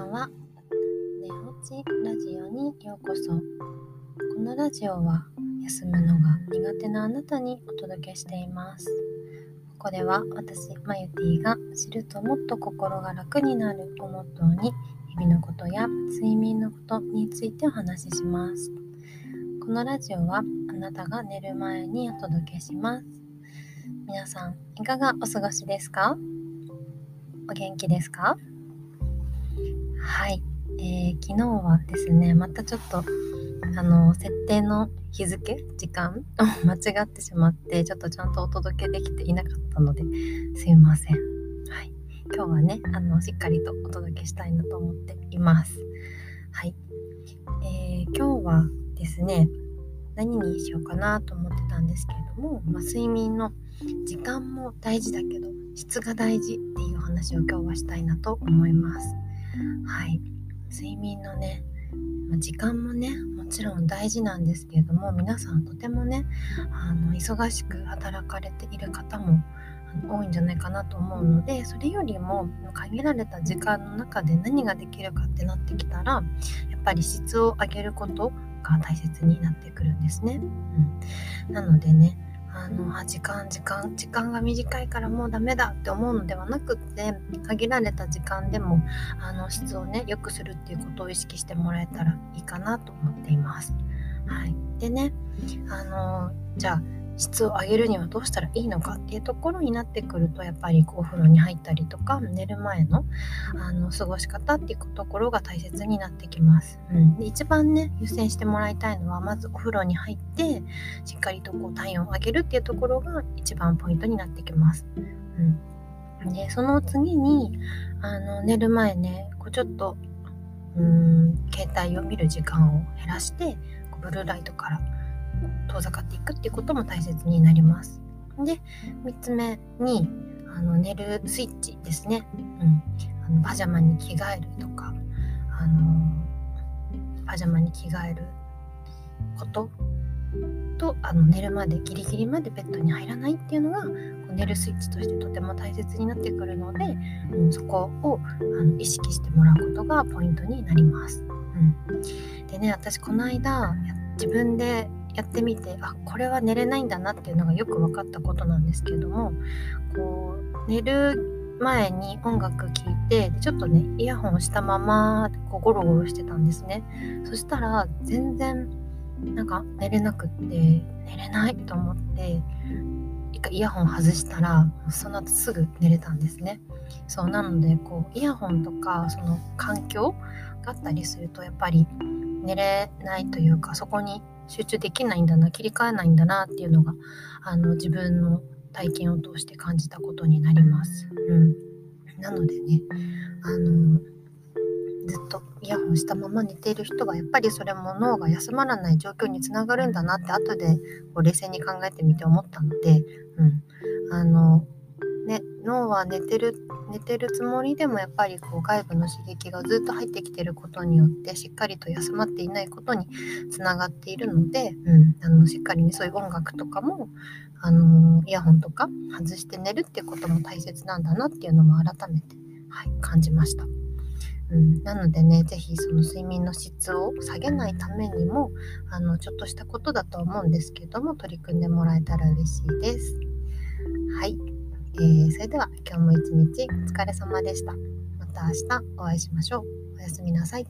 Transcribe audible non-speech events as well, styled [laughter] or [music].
んは。寝落ちラジオにようこそ。このラジオは休むのが苦手なあなたにお届けしています。ここでは私マユティが知るともっと心が楽になるをモットーに日々のことや睡眠のことについてお話しします。このラジオはあなたが寝る前にお届けします。皆さんいかがお過ごしですか？お元気ですか？はい、えー、昨日はですねまたちょっとあの設定の日付時間を [laughs] 間違ってしまってちょっとちゃんとお届けできていなかったのですいません、はい、今日はねあのしっかりとお届けしたいなと思っています。はい、えー、今日はですね何にしようかなと思ってたんですけれども、まあ、睡眠の時間も大事だけど質が大事っていう話を今日はしたいなと思います。はい。睡眠のね、時間もね、もちろん大事なんですけれども、皆さんとてもね、あの忙しく働かれている方も多いんじゃないかなと思うのでそれよりも限られた時間の中で何ができるかってなってきたらやっぱり質を上げることが大切になってくるんですね。うん、なのでねあのあ時間時間時間が短いからもうダメだって思うのではなくって限られた時間でもあの質をね良くするっていうことを意識してもらえたらいいかなと思っています。はい、でねあのじゃあ質を上げるにはどうしたらいいのかっていうところになってくるとやっぱりこうお風呂に入ったりとか寝る前のあの過ごし方っていうところが大切になってきます、うん、で一番ね優先してもらいたいのはまずお風呂に入ってしっかりとこう体温を上げるっていうところが一番ポイントになってきます、うん、でその次にあの寝る前ねこうちょっとうん携帯を見る時間を減らしてブルーライトから遠ざかっていくっていうことも大切になります。で3つ目にあの寝るスイッチですね、うん、あのパジャマに着替えるとかあのパジャマに着替えることとあの寝るまでギリギリまでベッドに入らないっていうのがこう寝るスイッチとしてとても大切になってくるので、うん、そこをあの意識してもらうことがポイントになります。うん、でね私この間自分でやってみてあこれは寝れないんだなっていうのがよく分かったことなんですけれどもこう寝る前に音楽聴いてちょっとねイヤホンをしたままこうゴロゴロしてたんですね。そしたら全然なんか寝れなくって寝れないと思って一回イヤホン外したらその後すぐ寝れたんですね。そうなのでこうイヤホンとかその環境があったりするとやっぱり寝れないというかそこに集中できないんだな切り替えないんだなっていうのがあの自分の体験を通して感じたことになります。うん、なのでねあのずっとイヤホンしたまま寝ている人はやっぱりそれも脳が休まらない状況につながるんだなって後でこう冷静に考えてみて思ったので、うん、あのね、脳は寝てる寝てるつもりでもやっぱりこう外部の刺激がずっと入ってきてることによってしっかりと休まっていないことにつながっているので、うん、あのしっかりねそういう音楽とかも、あのイヤホンとか外して寝るっていうことも大切なんだなっていうのも改めて、はい、感じました。うん、なのでね、是非その睡眠の質を下げないためにも、あの、ちょっとしたことだと思うんですけども、取り組んでもらえたら嬉しいです。はい。えー、それでは今日も一日お疲れ様でした。また明日お会いしましょう。おやすみなさい。